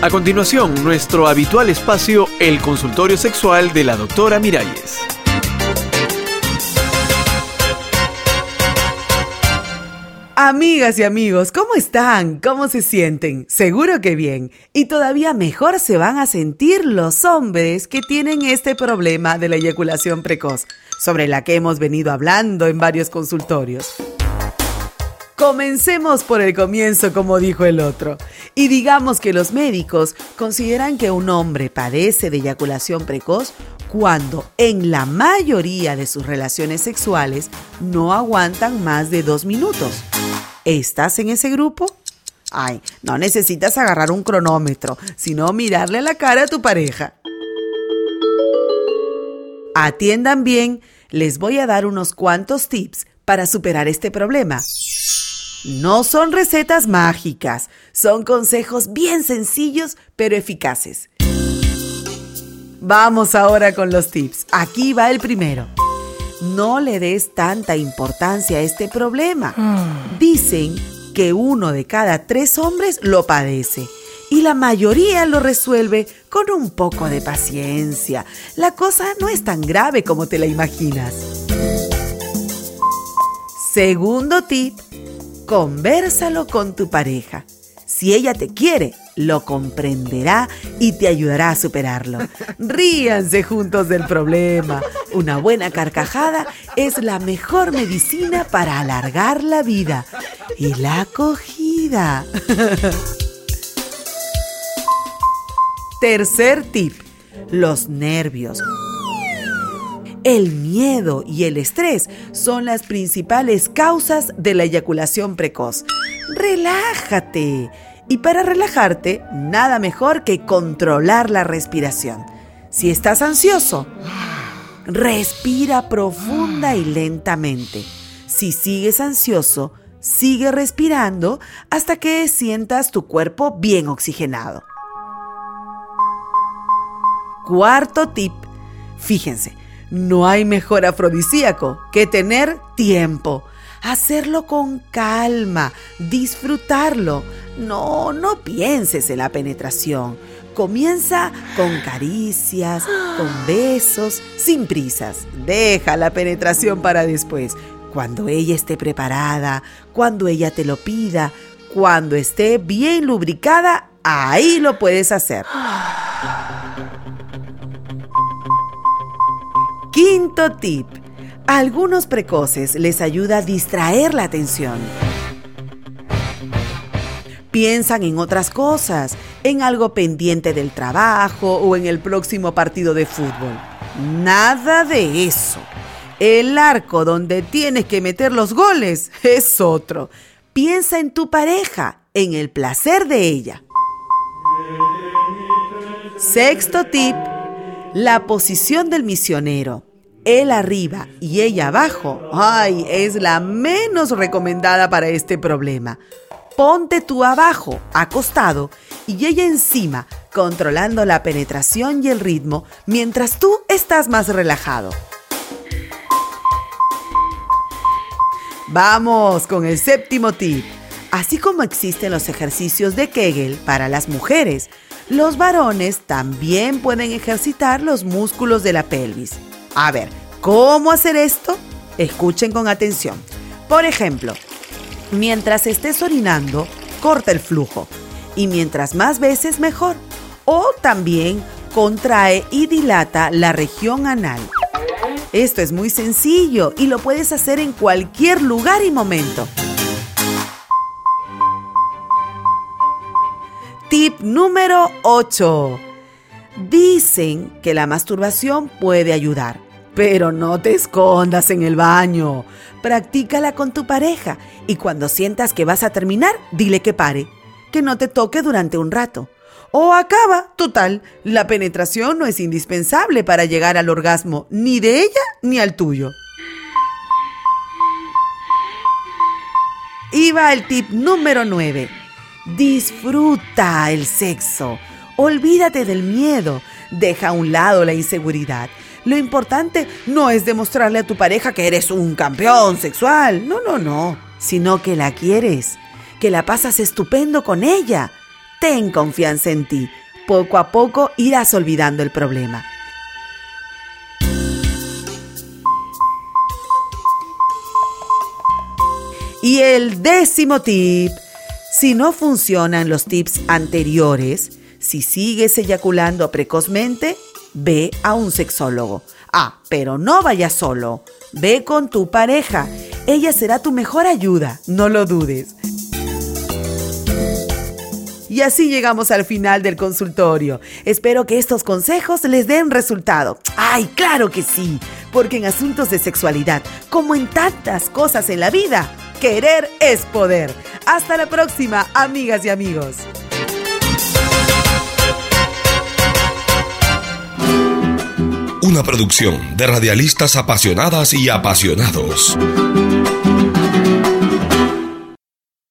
A continuación, nuestro habitual espacio, el consultorio sexual de la doctora Miralles. Amigas y amigos, ¿cómo están? ¿Cómo se sienten? Seguro que bien. Y todavía mejor se van a sentir los hombres que tienen este problema de la eyaculación precoz, sobre la que hemos venido hablando en varios consultorios. Comencemos por el comienzo, como dijo el otro. Y digamos que los médicos consideran que un hombre padece de eyaculación precoz cuando en la mayoría de sus relaciones sexuales no aguantan más de dos minutos. ¿Estás en ese grupo? Ay, no necesitas agarrar un cronómetro, sino mirarle la cara a tu pareja. Atiendan bien, les voy a dar unos cuantos tips para superar este problema. No son recetas mágicas, son consejos bien sencillos pero eficaces. Vamos ahora con los tips. Aquí va el primero. No le des tanta importancia a este problema. Dicen que uno de cada tres hombres lo padece y la mayoría lo resuelve con un poco de paciencia. La cosa no es tan grave como te la imaginas. Segundo tip, conversalo con tu pareja. Si ella te quiere, lo comprenderá y te ayudará a superarlo. Ríanse juntos del problema. Una buena carcajada es la mejor medicina para alargar la vida. Y la acogida. Tercer tip. Los nervios. El miedo y el estrés son las principales causas de la eyaculación precoz. Relájate. Y para relajarte, nada mejor que controlar la respiración. Si estás ansioso, respira profunda y lentamente. Si sigues ansioso, sigue respirando hasta que sientas tu cuerpo bien oxigenado. Cuarto tip. Fíjense, no hay mejor afrodisíaco que tener tiempo. Hacerlo con calma, disfrutarlo. No, no pienses en la penetración. Comienza con caricias, con besos, sin prisas. Deja la penetración para después. Cuando ella esté preparada, cuando ella te lo pida, cuando esté bien lubricada, ahí lo puedes hacer. Quinto tip. Algunos precoces les ayuda a distraer la atención. Piensan en otras cosas, en algo pendiente del trabajo o en el próximo partido de fútbol. Nada de eso. El arco donde tienes que meter los goles es otro. Piensa en tu pareja, en el placer de ella. Sexto tip, la posición del misionero. Él arriba y ella abajo, ay, es la menos recomendada para este problema. Ponte tú abajo, acostado, y ella encima, controlando la penetración y el ritmo, mientras tú estás más relajado. Vamos con el séptimo tip. Así como existen los ejercicios de Kegel para las mujeres, los varones también pueden ejercitar los músculos de la pelvis. A ver, ¿cómo hacer esto? Escuchen con atención. Por ejemplo, mientras estés orinando, corta el flujo. Y mientras más veces, mejor. O también contrae y dilata la región anal. Esto es muy sencillo y lo puedes hacer en cualquier lugar y momento. Tip número 8. Dicen que la masturbación puede ayudar, pero no te escondas en el baño. Practícala con tu pareja y cuando sientas que vas a terminar, dile que pare, que no te toque durante un rato. O acaba, total, la penetración no es indispensable para llegar al orgasmo, ni de ella ni al tuyo. Y va el tip número 9. Disfruta el sexo. Olvídate del miedo. Deja a un lado la inseguridad. Lo importante no es demostrarle a tu pareja que eres un campeón sexual. No, no, no. Sino que la quieres. Que la pasas estupendo con ella ten confianza en ti. Poco a poco irás olvidando el problema. Y el décimo tip, si no funcionan los tips anteriores, si sigues eyaculando precozmente, ve a un sexólogo. Ah, pero no vayas solo, ve con tu pareja. Ella será tu mejor ayuda, no lo dudes. Y así llegamos al final del consultorio. Espero que estos consejos les den resultado. ¡Ay, claro que sí! Porque en asuntos de sexualidad, como en tantas cosas en la vida, querer es poder. Hasta la próxima, amigas y amigos. Una producción de radialistas apasionadas y apasionados.